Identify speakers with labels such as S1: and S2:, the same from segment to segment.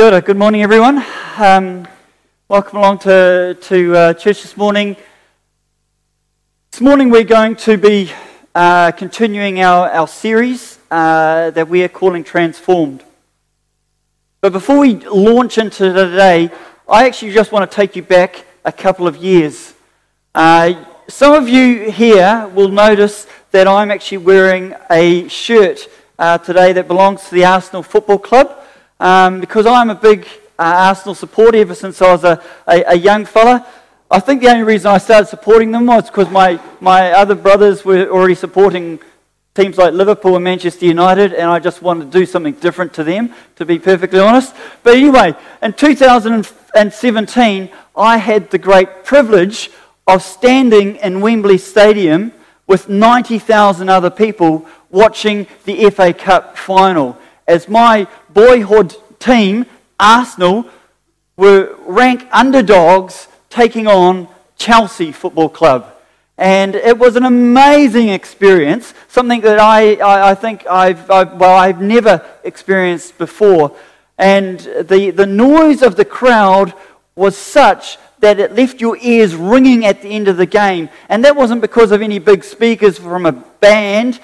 S1: Kia. Good morning, everyone. Um, welcome along to, to uh, church this morning. This morning, we're going to be uh, continuing our, our series uh, that we are calling Transformed. But before we launch into today, I actually just want to take you back a couple of years. Uh, some of you here will notice that I'm actually wearing a shirt uh, today that belongs to the Arsenal Football Club um, because I'm a big uh, Arsenal supporter ever since I was a, a, a, young fella. I think the only reason I started supporting them was because my, my other brothers were already supporting teams like Liverpool and Manchester United, and I just wanted to do something different to them, to be perfectly honest. But anyway, in 2017, I had the great privilege of standing in Wembley Stadium with 90,000 other people watching the FA Cup final as my boyhood team, Arsenal, were rank underdogs taking on Chelsea Football Club. And it was an amazing experience, something that I, I, I think I've, I've, well, I've never experienced before. And the, the noise of the crowd was such that it left your ears ringing at the end of the game. And that wasn't because of any big speakers from a band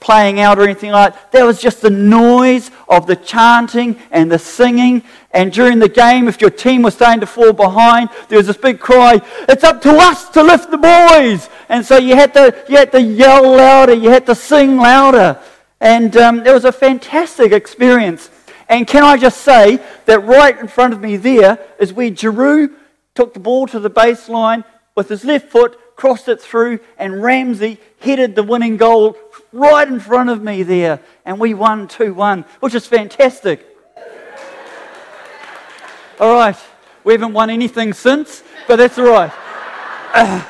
S1: playing out or anything like that. There was just the noise of the chanting and the singing. And during the game, if your team was starting to fall behind, there was this big cry, It's up to us to lift the boys. And so you had to, you had to yell louder, you had to sing louder. And um, it was a fantastic experience. And can I just say that right in front of me there is where Giroud took the ball to the baseline with his left foot, crossed it through, and Ramsey headed the winning goal right in front of me there. And we won 2 1, which is fantastic. All right, we haven't won anything since, but that's all right.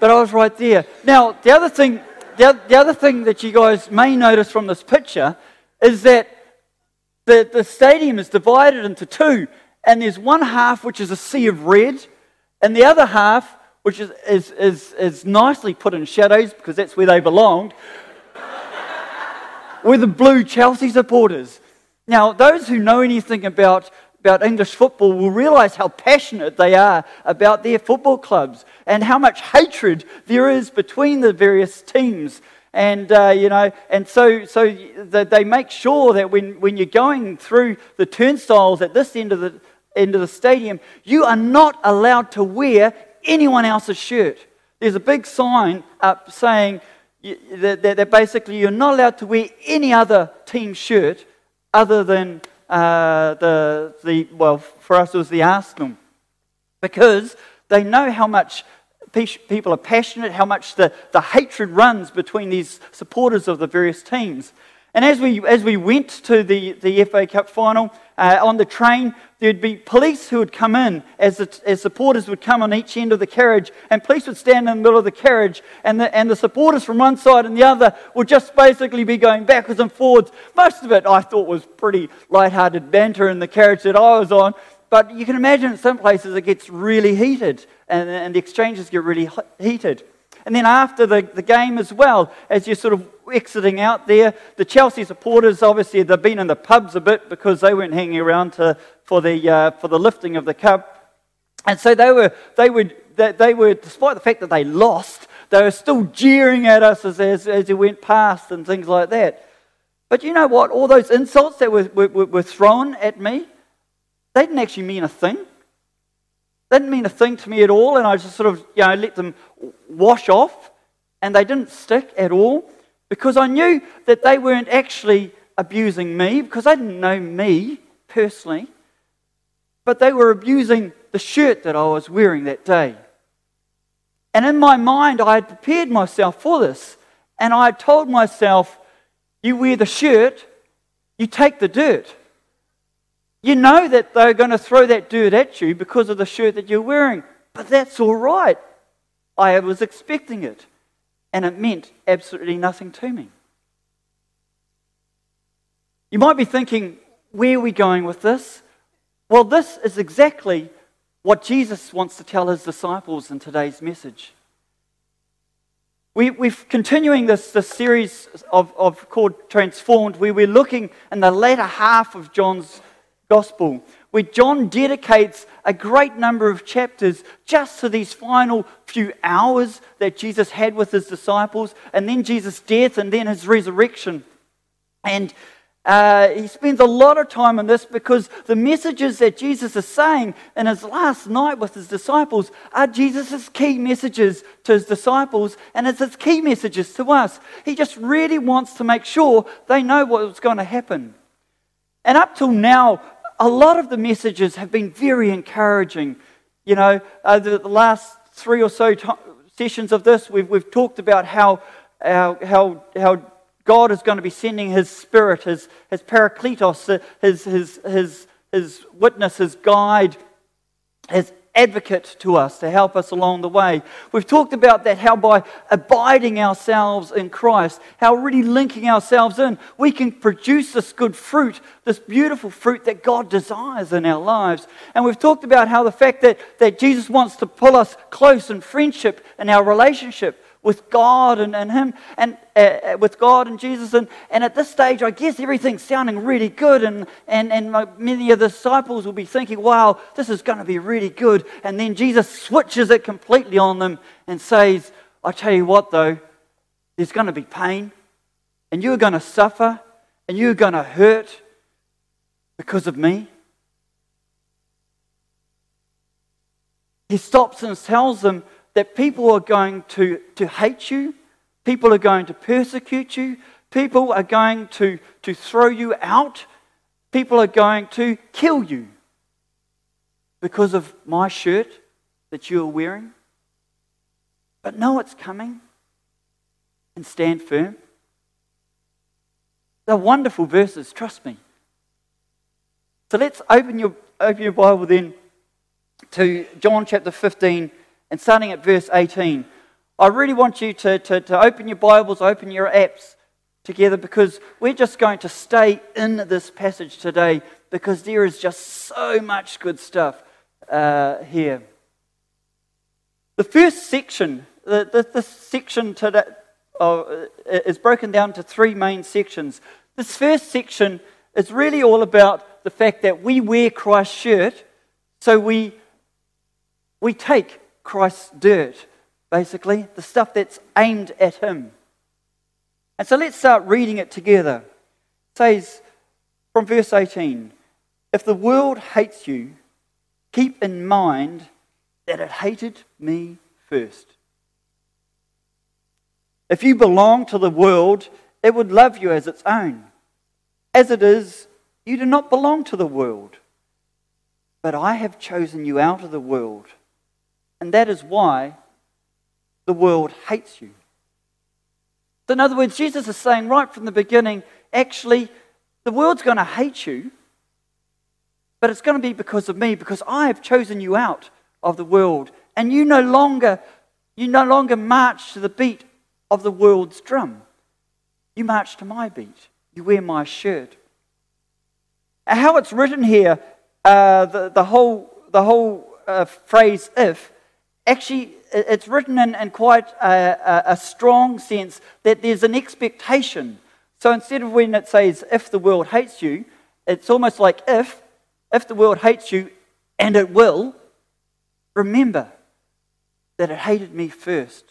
S1: but I was right there. Now, the other thing, the, the other thing that you guys may notice from this picture is that the, the stadium is divided into two, and there's one half which is a sea of red, and the other half which is, is, is, is nicely put in shadows because that's where they belonged, were the blue Chelsea supporters. Now, those who know anything about, about English football will realise how passionate they are about their football clubs and how much hatred there is between the various teams. And, uh, you know, and so, so they make sure that when, when you're going through the turnstiles at this end of the, end of the stadium, you are not allowed to wear anyone else's shirt. There's a big sign up saying that, that, that basically you're not allowed to wear any other team shirt other than uh, the, the, well, for us it was the Arsenal. Because they know how much people are passionate, how much the, the hatred runs between these supporters of the various teams. And as we, as we went to the, the FA Cup final, uh, on the train, there'd be police who would come in as, the, as supporters would come on each end of the carriage, and police would stand in the middle of the carriage, and the, and the supporters from one side and the other would just basically be going backwards and forwards. Most of it I thought was pretty light-hearted banter in the carriage that I was on, but you can imagine in some places it gets really heated, and, and the exchanges get really heated. And then after the, the game as well, as you're sort of exiting out there, the Chelsea supporters, obviously, they've been in the pubs a bit because they weren't hanging around to, for, the, uh, for the lifting of the cup. And so they were, they, would, they, were, despite the fact that they lost, they were still jeering at us as, as, as went past and things like that. But you know what? All those insults that were, were, were thrown at me, they didn't actually mean a thing. They didn't mean a thing to me at all, and I just sort of, you know, let them wash off, and they didn't stick at all because I knew that they weren't actually abusing me because they didn't know me personally, but they were abusing the shirt that I was wearing that day. And in my mind, I had prepared myself for this, and I had told myself, You wear the shirt, you take the dirt. You know that they're going to throw that dirt at you because of the shirt that you're wearing, but that's all right. I was expecting it, and it meant absolutely nothing to me. You might be thinking, where are we going with this? Well, this is exactly what Jesus wants to tell his disciples in today's message. We, we're continuing this, this series of, of called Transformed, where we're looking in the latter half of John's Gospel, where John dedicates a great number of chapters just to these final few hours that Jesus had with his disciples, and then Jesus' death, and then his resurrection. And uh, he spends a lot of time on this because the messages that Jesus is saying in his last night with his disciples are Jesus' key messages to his disciples, and it's his key messages to us. He just really wants to make sure they know what's going to happen. And up till now, a lot of the messages have been very encouraging. You know, uh, the, the, last three or so sessions of this, we've, we've talked about how, uh, how, how God is going to be sending His Spirit, His, his Parakletos, his, his, his, his witness, His guide, His advocate to us to help us along the way. We've talked about that, how by abiding ourselves in Christ, how really linking ourselves in, we can produce this good fruit, this beautiful fruit that God desires in our lives. And we've talked about how the fact that, that Jesus wants to pull us close in friendship in our relationship with God and, and Him and uh, uh, with God and Jesus. And, and at this stage, I guess everything's sounding really good. And, and, and many of the disciples will be thinking, wow, this is going to be really good. And then Jesus switches it completely on them and says, I tell you what, though, there's going to be pain, and you're going to suffer, and you're going to hurt because of me. He stops and tells them, that people are going to, to hate you, people are going to persecute you, people are going to, to throw you out, people are going to kill you because of my shirt that you are wearing. But know it's coming and stand firm. They're wonderful verses, trust me. So let's open your, open your Bible then to John chapter 15 and starting at verse 18. I really want you to, to, to open your Bibles, open your apps together because we're just going to stay in this passage today because there is just so much good stuff uh, here. The first section, the, the, the section today, uh, is broken down to three main sections. This first section is really all about the fact that we wear Christ's shirt, so we, we take Christ's dirt, basically, the stuff that's aimed at him. And so let's start reading it together. It says from verse 18 If the world hates you, keep in mind that it hated me first. If you belong to the world, it would love you as its own. As it is, you do not belong to the world. But I have chosen you out of the world and that is why the world hates you. So, in other words, Jesus is saying right from the beginning actually, the world's going to hate you, but it's going to be because of me, because I have chosen you out of the world. And you no longer, you no longer march to the beat of the world's drum. You march to my beat. You wear my shirt. How it's written here, uh, the, the whole, the whole uh, phrase if, actually, it's written in, in quite a, a, strong sense that there's an expectation. So instead of when it says, if the world hates you, it's almost like if, if the world hates you, and it will, remember that it hated me first.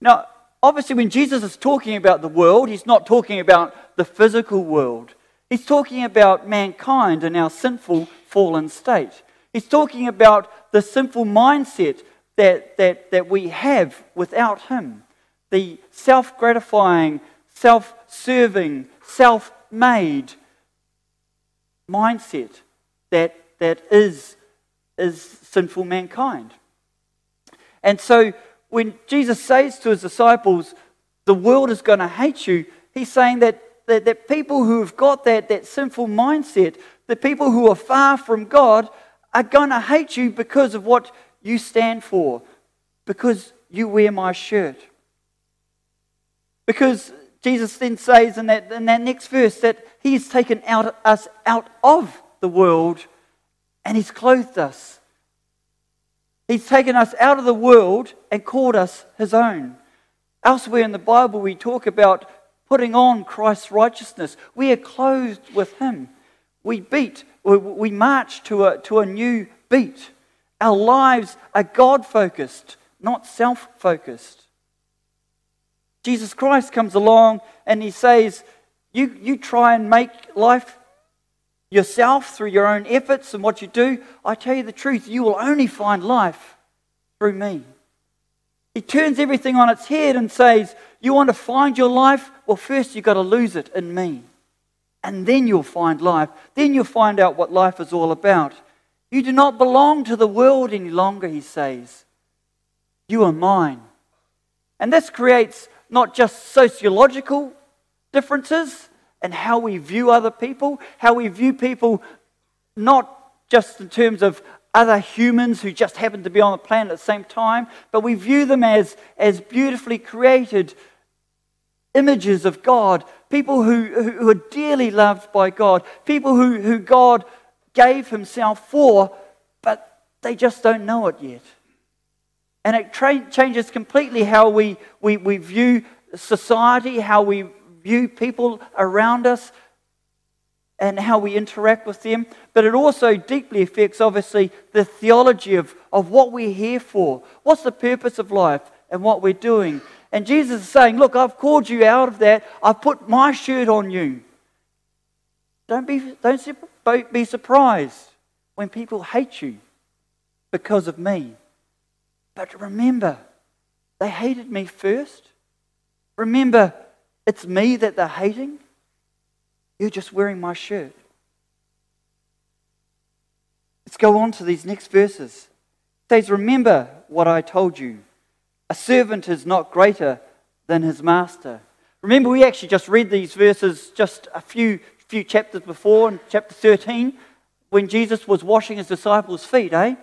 S1: Now, obviously, when Jesus is talking about the world, he's not talking about the physical world. He's talking about mankind and our sinful, fallen state. He's talking about the sinful mindset that, that, that we have without Him. The self gratifying, self serving, self made mindset that, that is, is sinful mankind. And so when Jesus says to his disciples, the world is going to hate you, he's saying that, that, that people who have got that, that sinful mindset, the people who are far from God, are going to hate you because of what you stand for, because you wear my shirt. Because Jesus then says in that, in that next verse that He has taken out, us out of the world and He's clothed us. He's taken us out of the world and called us His own. Elsewhere in the Bible, we talk about putting on Christ's righteousness. We are clothed with Him. We beat, we march to a, to a new beat. Our lives are God focused, not self focused. Jesus Christ comes along and He says, you, you try and make life yourself through your own efforts and what you do. I tell you the truth, you will only find life through me. He turns everything on its head and says, You want to find your life? Well, first you've got to lose it in me. And then you'll find life. Then you'll find out what life is all about. You do not belong to the world any longer, he says. You are mine. And this creates not just sociological differences in how we view other people, how we view people not just in terms of other humans who just happen to be on the planet at the same time, but we view them as, as beautifully created images of God, people who, who are dearly loved by God, people who, who God gave Himself for, but they just don't know it yet. And it tra- changes completely how we, we, we view society, how we view people around us, and how we interact with them. But it also deeply affects, obviously, the theology of, of what we're here for. What's the purpose of life and what we're doing? And Jesus is saying, Look, I've called you out of that. I've put my shirt on you. Don't be, don't be surprised when people hate you because of me. But remember, they hated me first. Remember, it's me that they're hating. You're just wearing my shirt. Let's go on to these next verses. It says, Remember what I told you. A servant is not greater than his master. Remember, we actually just read these verses just a few, few chapters before, in chapter 13, when Jesus was washing his disciples' feet, eh?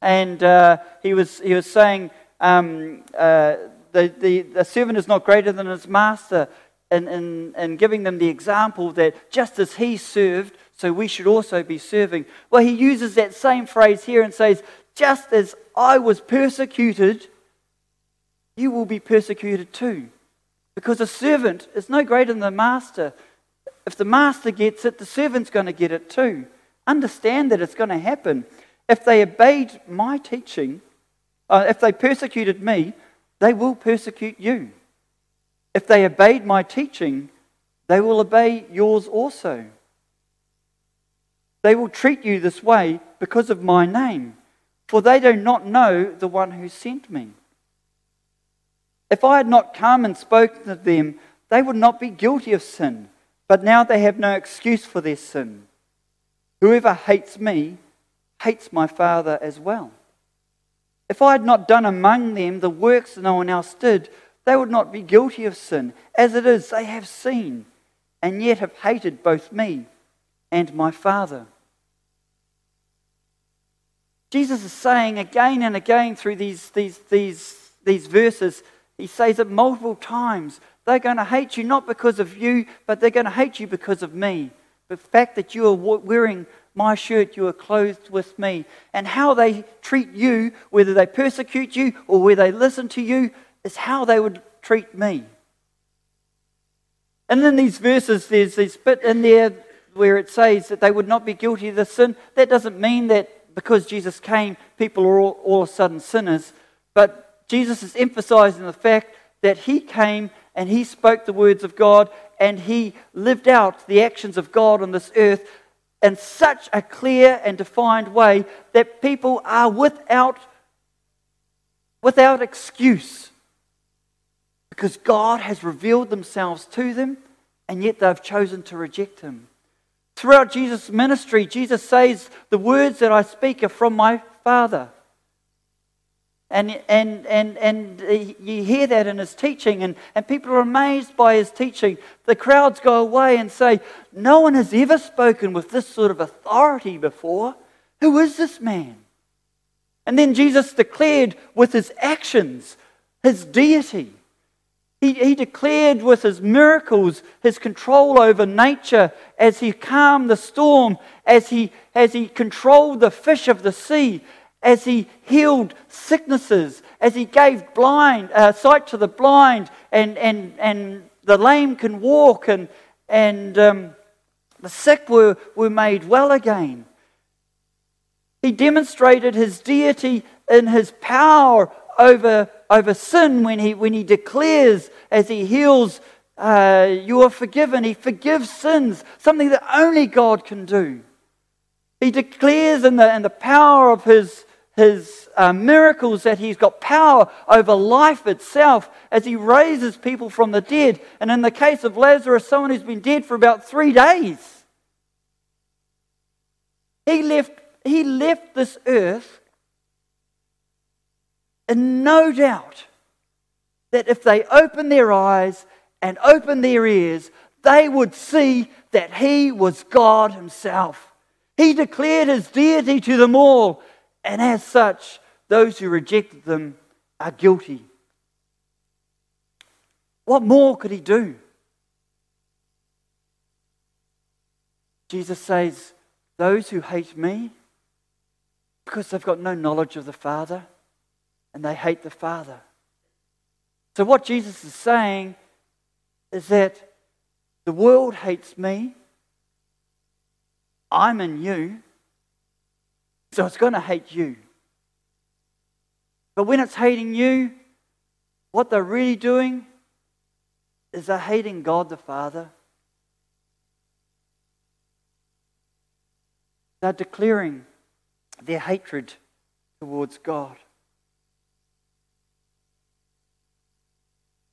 S1: And uh, he, was, he was saying, um, uh, the, the, the servant is not greater than his master, and, and, and giving them the example that just as he served, so we should also be serving. Well, he uses that same phrase here and says, just as I was persecuted, you will be persecuted too. Because a servant is no greater than the master. If the master gets it, the servant's going to get it too. Understand that it's going to happen. If they obeyed my teaching, uh, if they persecuted me, they will persecute you. If they obeyed my teaching, they will obey yours also. They will treat you this way because of my name, for they do not know the one who sent me. If I had not come and spoken to them, they would not be guilty of sin, but now they have no excuse for their sin. Whoever hates me hates my Father as well. If I had not done among them the works no one else did, they would not be guilty of sin. As it is, they have seen and yet have hated both me and my Father. Jesus is saying again and again through these, these, these, these verses, he says it multiple times. They're going to hate you not because of you, but they're going to hate you because of me. The fact that you are wearing my shirt, you are clothed with me. And how they treat you, whether they persecute you or whether they listen to you, is how they would treat me. And in these verses, there's this bit in there where it says that they would not be guilty of the sin. That doesn't mean that because Jesus came, people are all, all of a sudden sinners. But Jesus is emphasizing the fact that he came and he spoke the words of God and he lived out the actions of God on this earth in such a clear and defined way that people are without, without excuse because God has revealed themselves to them and yet they've chosen to reject him. Throughout Jesus' ministry, Jesus says, The words that I speak are from my Father. And, and, and, and you hear that in his teaching, and, and people are amazed by his teaching. The crowds go away and say, No one has ever spoken with this sort of authority before. Who is this man? And then Jesus declared with his actions his deity. He, he declared with his miracles his control over nature as he calmed the storm, as he, as he controlled the fish of the sea, as he healed sicknesses, as he gave blind uh, sight to the blind, and, and, and the lame can walk, and, and um, the sick were, were made well again. He demonstrated his deity in his power over, over sin when he, when he declares, as he heals, uh, You are forgiven. He forgives sins, something that only God can do. He declares in the, in the power of his, his uh, miracles that he's got power over life itself as he raises people from the dead. And in the case of Lazarus, someone who's been dead for about three days, he left, he left this earth in no doubt that if they opened their eyes and opened their ears, they would see that he was God himself. He declared his deity to them all, and as such, those who rejected them are guilty. What more could he do? Jesus says, Those who hate me, because they've got no knowledge of the Father, and they hate the Father. So, what Jesus is saying is that the world hates me I'm in you, so it's going to hate you. But when it's hating you, what they're really doing is they're hating God the Father. They're declaring their hatred towards God.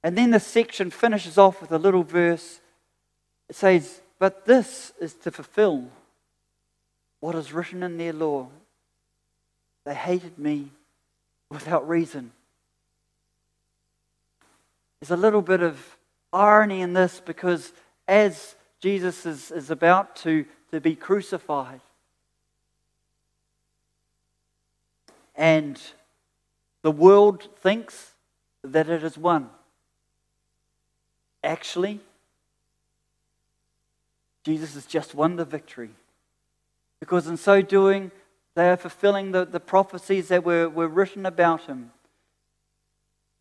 S1: And then the section finishes off with a little verse. It says, But this is to fulfill what is written in their law. They hated me without reason. There's a little bit of irony in this because as Jesus is, is about to, to be crucified, and the world thinks that it has won. Actually, Jesus has just won the victory because in so doing, they are fulfilling the, the prophecies that were, were written about him.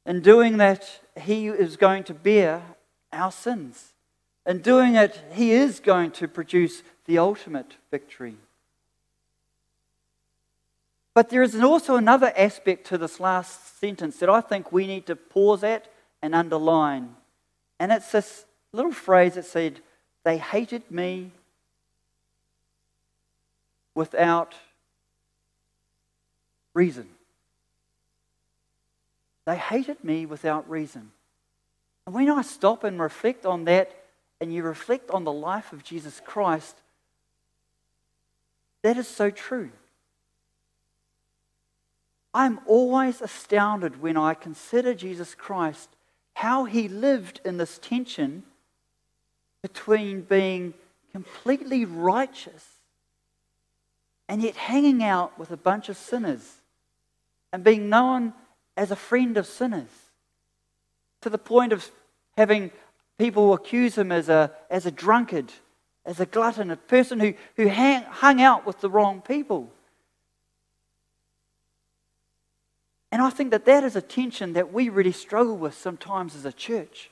S1: In doing that, he is going to bear our sins. In doing it, he is going to produce the ultimate victory. But there is also another aspect to this last sentence that I think we need to pause at and underline. And it's this little phrase that said, They hated me without reason. They hated me without reason. And when I stop and reflect on that, and you reflect on the life of Jesus Christ, that is so true. I'm always astounded when I consider Jesus Christ, how he lived in this tension between being completely righteous and yet hanging out with a bunch of sinners and being known as a friend of sinners to the point of having people accuse him as a, as a drunkard, as a glutton, a person who, who hang, hung out with the wrong people. And I think that that is a tension that we really struggle with sometimes as a church.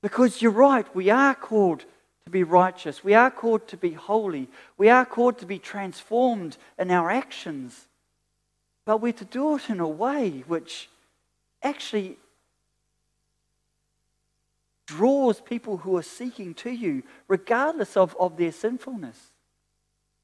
S1: Because you're right, we are called to be righteous. We are called to be holy. We are called to be transformed in our actions. But we're to do it in a way which actually draws people who are seeking to you, regardless of, of their sinfulness.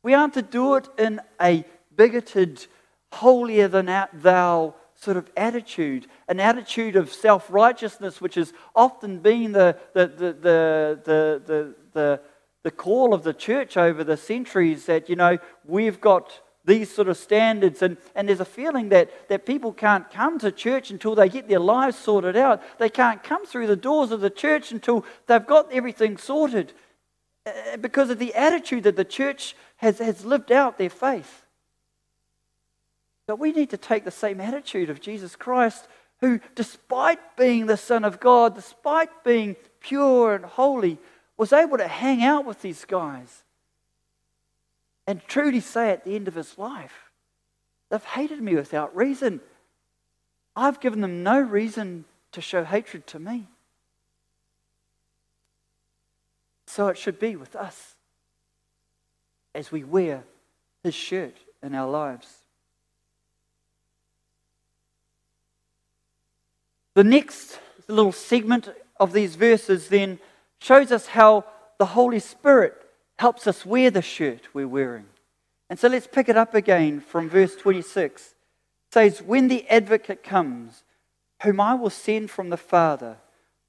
S1: We aren't to do it in a bigoted, holier than thou sort of attitude, an attitude of self righteousness, which has often been the, the, the, the, the, the, the, the call of the church over the centuries that, you know, we've got these sort of standards, and, and there's a feeling that, that people can't come to church until they get their lives sorted out. They can't come through the doors of the church until they've got everything sorted uh, because of the attitude that the church has, has lived out their faith. But we need to take the same attitude of Jesus Christ, who, despite being the Son of God, despite being pure and holy, was able to hang out with these guys and truly say at the end of his life, They've hated me without reason. I've given them no reason to show hatred to me. So it should be with us as we wear his shirt in our lives. The next little segment of these verses then shows us how the Holy Spirit helps us wear the shirt we're wearing. And so let's pick it up again from verse 26. It says, When the advocate comes, whom I will send from the Father.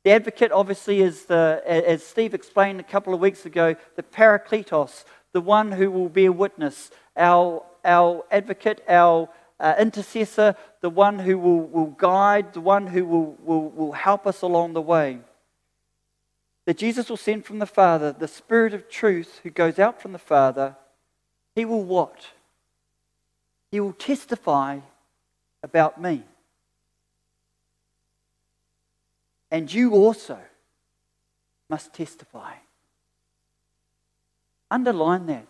S1: The advocate, obviously, is the, as Steve explained a couple of weeks ago, the parakletos, the one who will be a witness, our, our advocate, our uh, intercessor, the one who will, will guide, the one who will, will, will help us along the way. That Jesus will send from the Father the Spirit of truth who goes out from the Father. He will what? He will testify about me. And you also must testify. Underline that.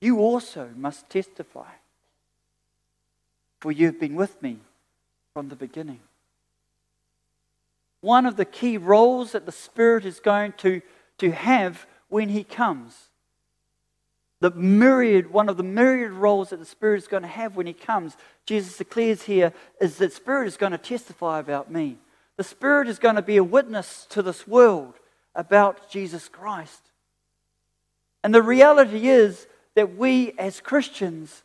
S1: You also must testify for you have been with me from the beginning. One of the key roles that the Spirit is going to, to have when He comes. The myriad, one of the myriad roles that the Spirit is going to have when He comes, Jesus declares here, is that Spirit is going to testify about me. The Spirit is going to be a witness to this world about Jesus Christ. And the reality is that we as Christians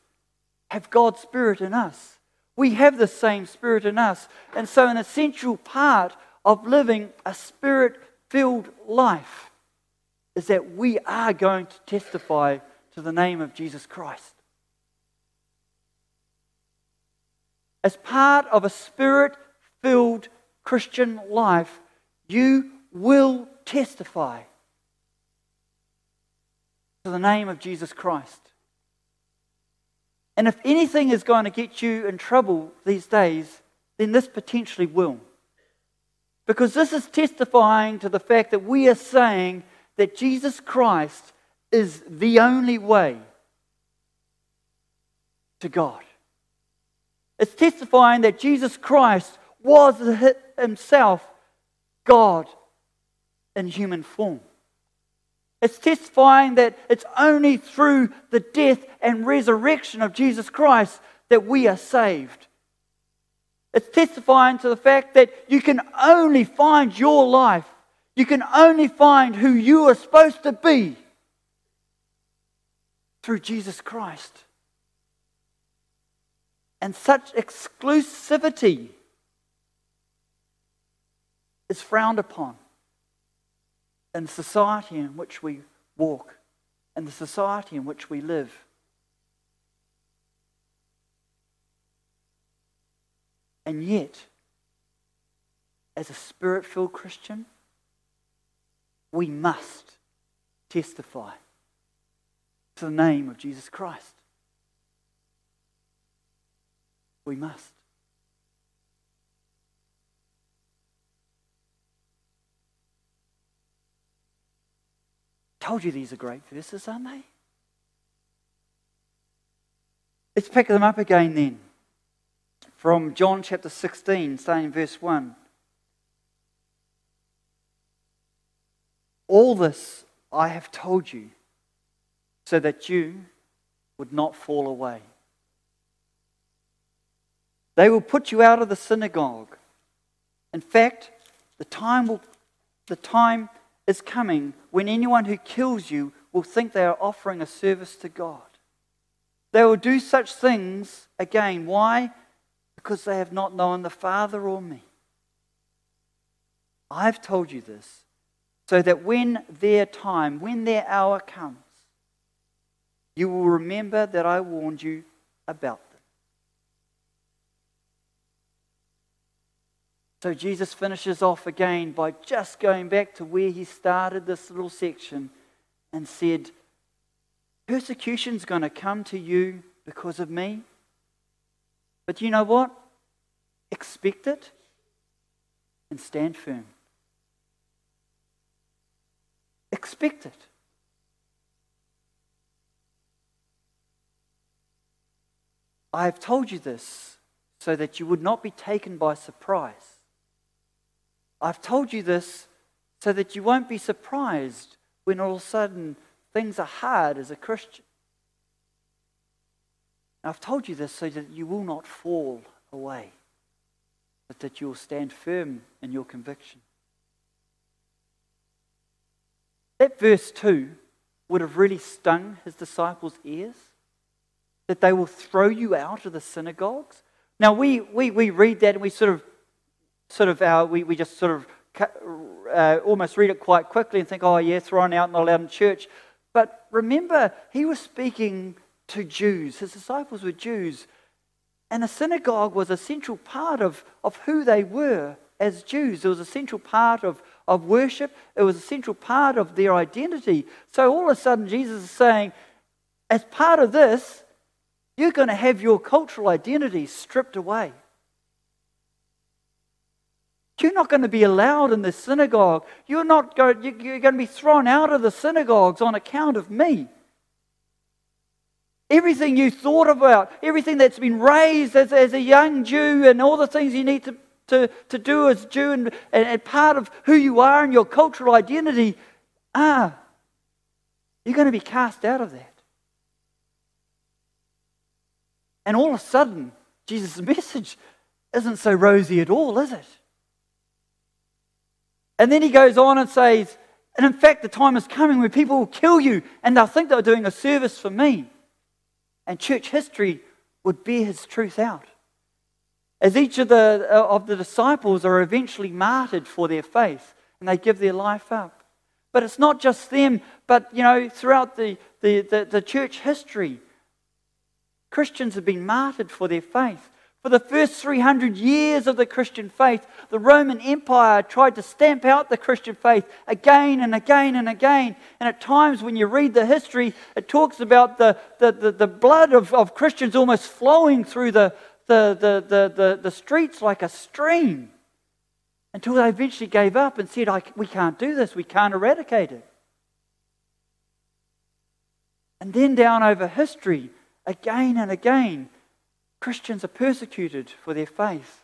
S1: have God's Spirit in us. We have the same Spirit in us. And so, an essential part of living a Spirit filled life is that we are going to testify to the name of Jesus Christ. As part of a Spirit filled Christian life, you will testify to the name of Jesus Christ. And if anything is going to get you in trouble these days, then this potentially will. Because this is testifying to the fact that we are saying that Jesus Christ is the only way to God. It's testifying that Jesus Christ was himself God in human form. It's testifying that it's only through the death and resurrection of Jesus Christ that we are saved. It's testifying to the fact that you can only find your life, you can only find who you are supposed to be through Jesus Christ. And such exclusivity is frowned upon in the society in which we walk, in the society in which we live. And yet, as a spirit filled Christian, we must testify to the name of Jesus Christ. We must. Told you these are great verses, aren't they? Let's pick them up again then. From John chapter 16, starting in verse 1. All this I have told you so that you would not fall away. They will put you out of the synagogue. In fact, the time, will, the time is coming when anyone who kills you will think they are offering a service to God. They will do such things again. Why? Because they have not known the Father or me. I've told you this so that when their time, when their hour comes, you will remember that I warned you about them. So Jesus finishes off again by just going back to where he started this little section and said, Persecution's going to come to you because of me. But you know what? Expect it and stand firm. Expect it. I have told you this so that you would not be taken by surprise. I've told you this so that you won't be surprised when all of a sudden things are hard as a Christian. I've told you this so that you will not fall away, but that you will stand firm in your conviction. That verse 2 would have really stung his disciples' ears that they will throw you out of the synagogues. Now, we, we, we read that and we sort of, sort of uh, we, we just sort of uh, almost read it quite quickly and think, oh, yeah, thrown out, not allowed in church. But remember, he was speaking to Jews. His disciples were Jews. And the synagogue was a central part of, of who they were as Jews. It was a central part of, of worship, it was a central part of their identity. So all of a sudden, Jesus is saying, as part of this, you're going to have your cultural identity stripped away. You're not going to be allowed in the synagogue. You're, not going, you're going to be thrown out of the synagogues on account of me. Everything you thought about, everything that's been raised as, as a young Jew, and all the things you need to, to, to do as Jew, and, and, and part of who you are and your cultural identity, ah, you're going to be cast out of that. And all of a sudden, Jesus' message isn't so rosy at all, is it? And then he goes on and says, and in fact, the time is coming where people will kill you and they'll think they're doing a service for me. And church history would bear his truth out. As each of the, uh, of the disciples are eventually martyred for their faith and they give their life up. But it's not just them, but you know, throughout the, the, the, the church history, Christians have been martyred for their faith. For the first 300 years of the Christian faith, the Roman Empire tried to stamp out the Christian faith again and again and again. And at times, when you read the history, it talks about the, the, the, the blood of, of Christians almost flowing through the, the, the, the, the, the streets like a stream until they eventually gave up and said, We can't do this, we can't eradicate it. And then down over history, again and again, Christians are persecuted for their faith.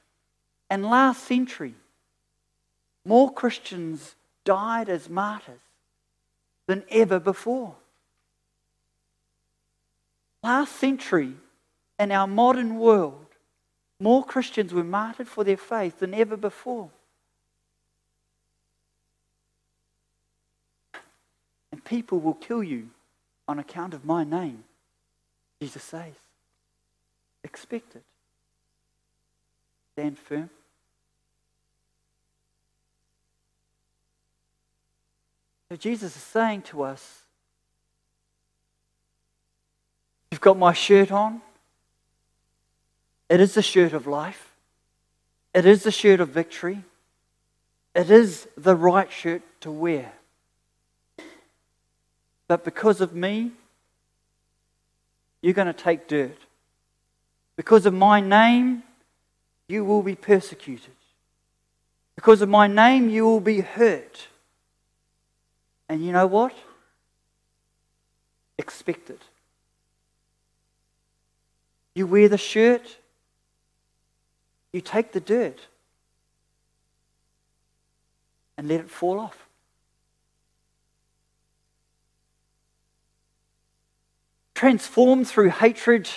S1: And last century, more Christians died as martyrs than ever before. Last century, in our modern world, more Christians were martyred for their faith than ever before. And people will kill you on account of my name, Jesus says. Expect it. Stand firm. So Jesus is saying to us, You've got my shirt on. It is the shirt of life. It is the shirt of victory. It is the right shirt to wear. But because of me, you're going to take dirt. Because of my name, you will be persecuted. Because of my name, you will be hurt. And you know what? Expect it. You wear the shirt, you take the dirt and let it fall off. Transformed through hatred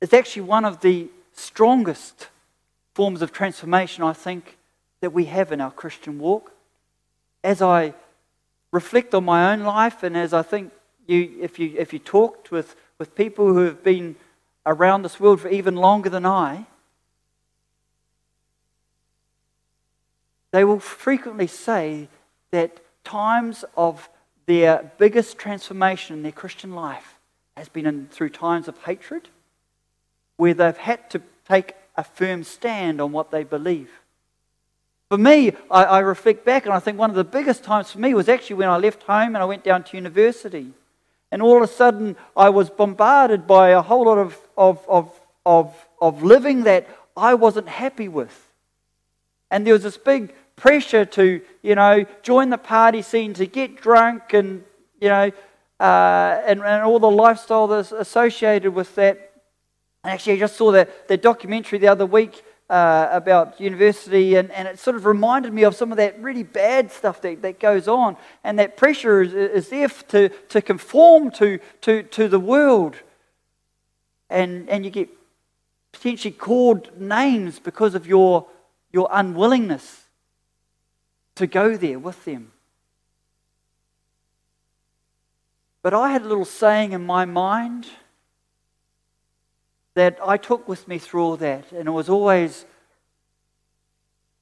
S1: is actually one of the strongest forms of transformation, I think, that we have in our Christian walk. As I reflect on my own life, and as I think you, if you, if you talked with, with people who have been around this world for even longer than I, they will frequently say that times of their biggest transformation in their Christian life has been in, through times of hatred where they've had to take a firm stand on what they believe. For me, I, I, reflect back and I think one of the biggest times for me was actually when I left home and I went down to university. And all of a sudden, I was bombarded by a whole lot of, of, of, of, of living that I wasn't happy with. And there was this big pressure to, you know, join the party scene, to get drunk and, you know, uh, and, and all the lifestyle that's associated with that And actually, I just saw that, that documentary the other week uh, about university, and, and it sort of reminded me of some of that really bad stuff that, that goes on. And that pressure is, is there to, to conform to, to, to the world. And, and you get potentially called names because of your, your unwillingness to go there with them. But I had a little saying in my mind that I took with me through all that, and it was always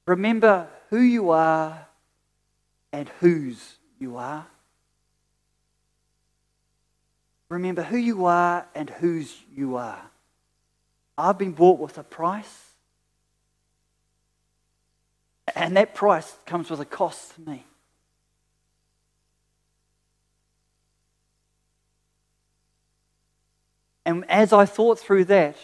S1: remember who you are and whose you are. Remember who you are and whose you are. I've been bought with a price. And that price comes with a cost to me. And as I thought through that,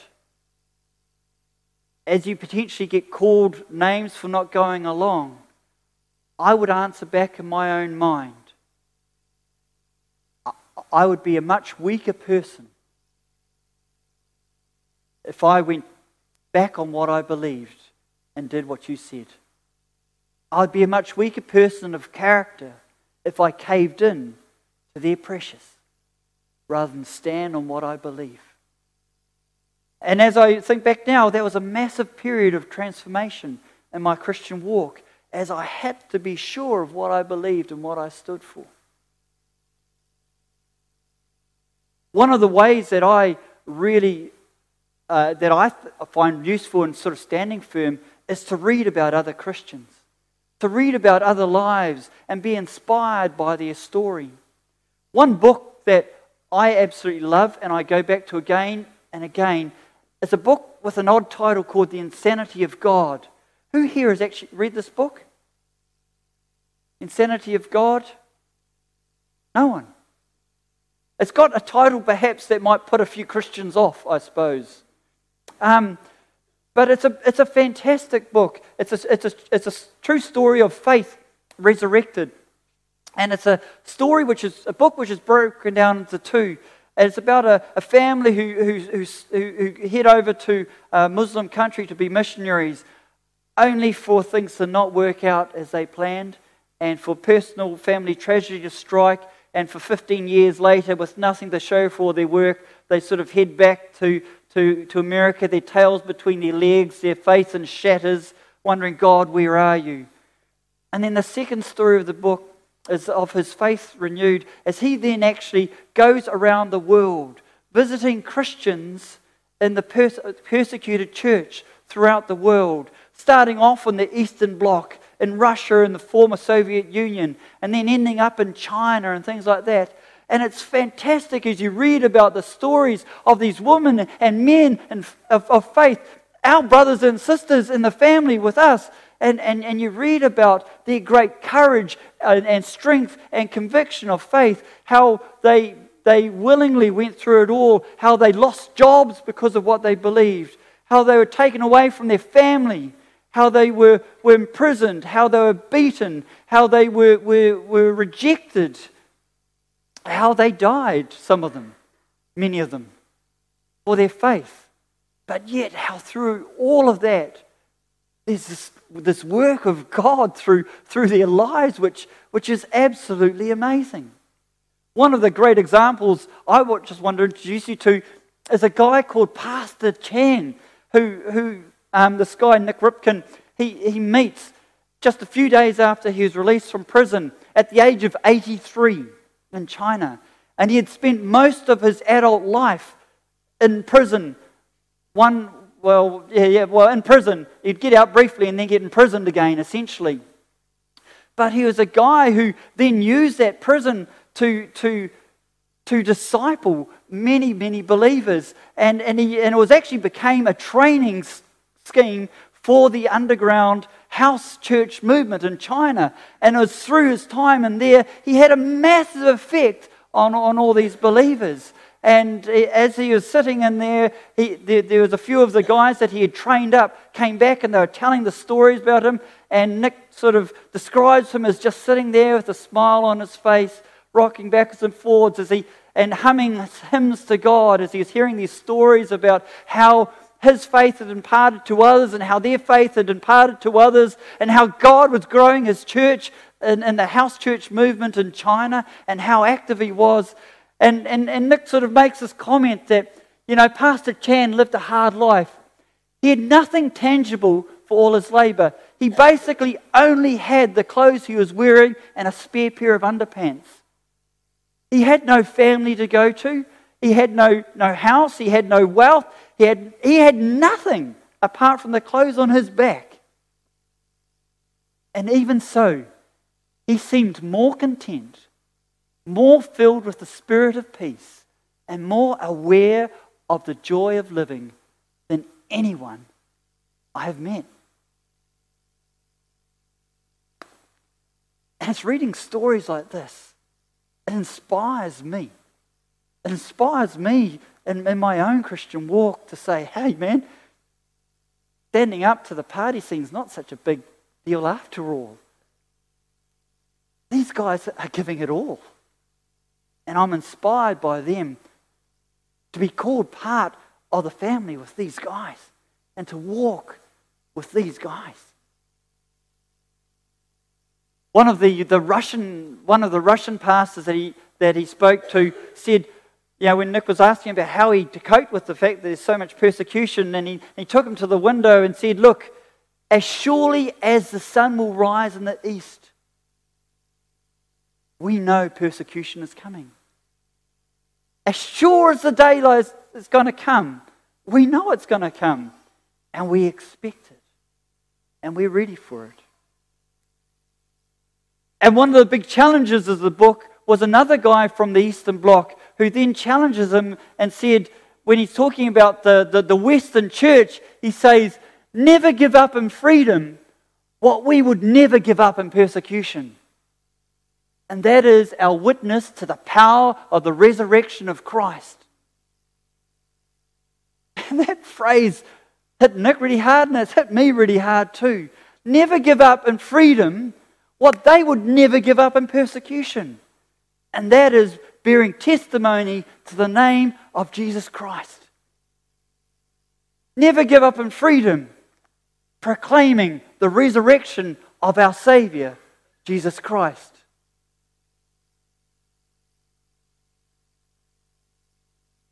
S1: as you potentially get called names for not going along, I would answer back in my own mind. I would be a much weaker person if I went back on what I believed and did what you said. I'd be a much weaker person of character if I caved in to their pressures rather than stand on what I believe. And as I think back now, there was a massive period of transformation in my Christian walk as I had to be sure of what I believed and what I stood for. One of the ways that I really uh, that I th- find useful in sort of standing firm is to read about other Christians to read about other lives and be inspired by their story. One book that I absolutely love and I go back to again and again is a book with an odd title called The Insanity of God. Who here has actually read this book? Insanity of God? No one. It's got a title perhaps that might put a few Christians off, I suppose. Um, but it's a, it's a fantastic book. It's a, it's, a, it's a true story of faith resurrected. And it's a story which is a book which is broken down into two. And it's about a, a family who, who, who, who head over to a Muslim country to be missionaries, only for things to not work out as they planned, and for personal family tragedy to strike. And for 15 years later, with nothing to show for their work, they sort of head back to to, to America, their tails between their legs, their faith in shatters, wondering, God, where are you? And then the second story of the book is of his faith renewed as he then actually goes around the world visiting Christians in the pers- persecuted church throughout the world, starting off in the Eastern Bloc, in Russia and the former Soviet Union, and then ending up in China and things like that. And it's fantastic as you read about the stories of these women and men and of faith, our brothers and sisters in the family with us. And, and, and you read about their great courage and, and strength and conviction of faith, how they, they willingly went through it all, how they lost jobs because of what they believed, how they were taken away from their family, how they were, were imprisoned, how they were beaten, how they were, were, were rejected how they died, some of them, many of them, for their faith. But yet, how through all of that, there's this, this work of God through, through their lives, which, which is absolutely amazing. One of the great examples I just want to introduce you to is a guy called Pastor Chan, who, who um, this guy, Nick Ripken, he, he meets just a few days after he was released from prison at the age of 83 in China. And he had spent most of his adult life in prison. One, well, yeah, yeah, well, in prison. He'd get out briefly and then get imprisoned again, essentially. But he was a guy who then used that prison to, to, to disciple many, many believers. And, and, he, and it was actually became a training scheme for the underground house church movement in China. And it was through his time in there, he had a massive effect on, on all these believers. And as he was sitting in there, he, there, there, was a few of the guys that he had trained up came back and they were telling the stories about him. And Nick sort of describes him as just sitting there with a smile on his face, rocking backwards and forwards as he and humming hymns to God as he was hearing these stories about how his faith had imparted to others and how their faith had imparted to others and how God was growing his church in, in the house church movement in China and how active he was. And, and, and Nick sort of makes this comment that, you know, Pastor Chan lived a hard life. He had nothing tangible for all his labor. He basically only had the clothes he was wearing and a spare pair of underpants. He had no family to go to. He had no, no house. He had no wealth. He had, he had nothing apart from the clothes on his back. And even so, he seemed more content, more filled with the spirit of peace, and more aware of the joy of living than anyone I have met. And it's reading stories like this. It inspires me. It inspires me in, in my own Christian walk to say, hey, man, standing up to the party scene is not such a big deal after all. These guys are giving it all. And I'm inspired by them to be called part of the family with these guys and to walk with these guys. One of the, the Russian one of the Russian pastors that he that he spoke to said, you know, when Nick was asking about how he to cope with the fact that there's so much persecution, and he, he took him to the window and said, Look, as surely as the sun will rise in the east, we know persecution is coming. As sure as the daylight is going to come, we know it's going to come. And we expect it. And we're ready for it. And one of the big challenges of the book was another guy from the Eastern Bloc who then challenges him and said, when he's talking about the, the, the Western church, he says, Never give up in freedom what we would never give up in persecution and that is our witness to the power of the resurrection of Christ. And that phrase hit Nick really hard, and it's hit me really hard too. Never give up in freedom what they would never give up in persecution, and that is bearing testimony to the name of Jesus Christ. Never give up in freedom, proclaiming the resurrection of our Savior, Jesus Christ.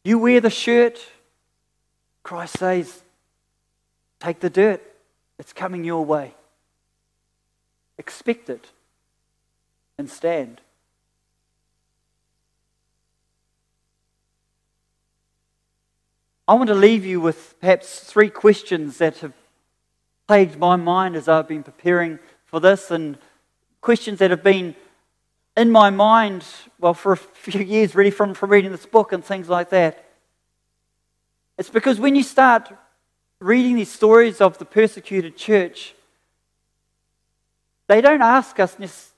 S1: You wear the shirt, Christ says, take the dirt. It's coming your way. Expect it and stand. I want to leave you with perhaps three questions that have plagued my mind as I've been preparing for this, and questions that have been in my mind, well, for a few years, really, from, from reading this book and things like that. It's because when you start reading these stories of the persecuted church, they don't ask us,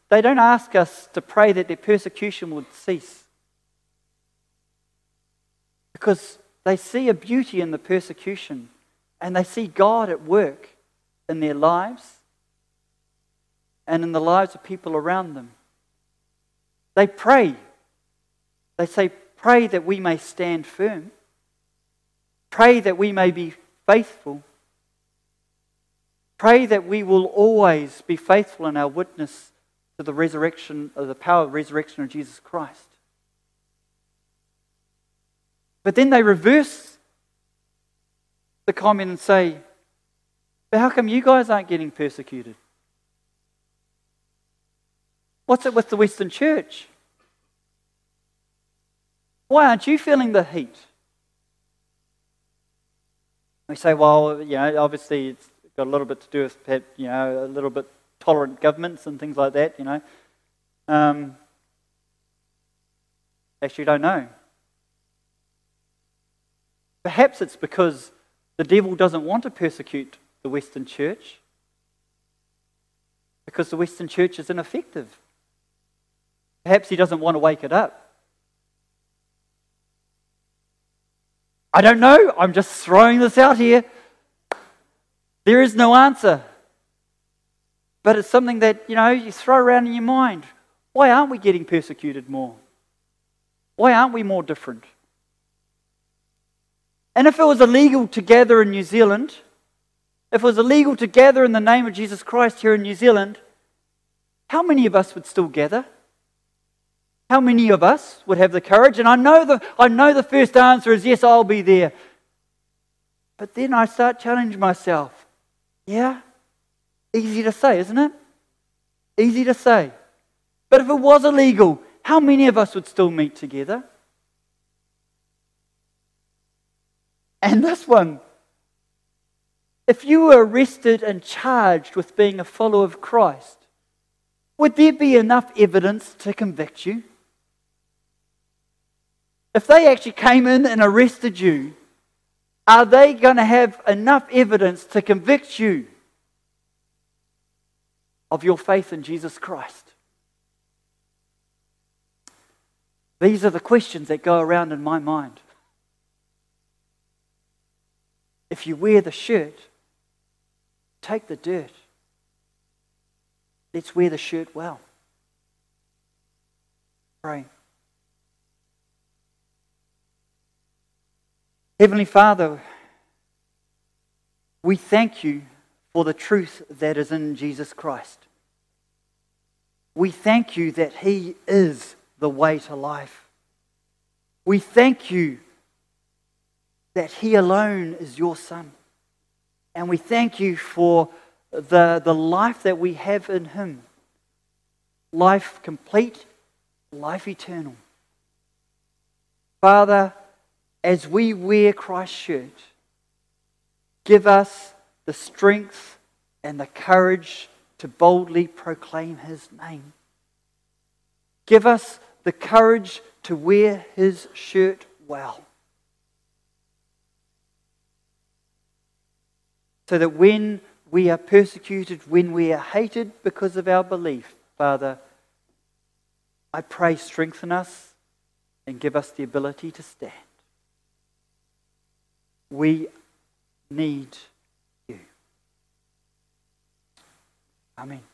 S1: they don't ask us to pray that their persecution would cease. Because they see a beauty in the persecution and they see God at work in their lives and in the lives of people around them. They pray. They say, Pray that we may stand firm. Pray that we may be faithful. Pray that we will always be faithful in our witness to the resurrection, of the power of the resurrection of Jesus Christ. But then they reverse the comment and say, But how come you guys aren't getting persecuted? What's it with the Western church? Why aren't you feeling the heat? We say, well, you know, obviously it's got a little bit to do with, you know, a little bit tolerant governments and things like that, you know. Um, actually, don't know. Perhaps it's because the devil doesn't want to persecute the Western church because the Western church is ineffective. Perhaps he doesn't want to wake it up. I don't know. I'm just throwing this out here. There is no answer. But it's something that, you know, you throw around in your mind. Why aren't we getting persecuted more? Why aren't we more different? And if it was illegal to gather in New Zealand, if it was illegal to gather in the name of Jesus Christ here in New Zealand, how many of us would still gather? How many of us would have the courage? And I know the, I know the first answer is yes, I'll be there. But then I start challenging myself. Yeah? Easy to say, isn't it? Easy to say. But if it was illegal, how many of us would still meet together? And this one. If you were arrested and charged with being a follower of Christ, would there be enough evidence to convict you? If they actually came in and arrested you, are they going to have enough evidence to convict you of your faith in Jesus Christ? These are the questions that go around in my mind. If you wear the shirt, take the dirt. Let's wear the shirt well. Pray. Heavenly Father, we thank you for the truth that is in Jesus Christ. We thank you that He is the way to life. We thank you that He alone is your Son. And we thank you for the, the life that we have in Him life complete, life eternal. Father, as we wear Christ's shirt, give us the strength and the courage to boldly proclaim his name. Give us the courage to wear his shirt well. So that when we are persecuted, when we are hated because of our belief, Father, I pray strengthen us and give us the ability to stand. We need you. Amen.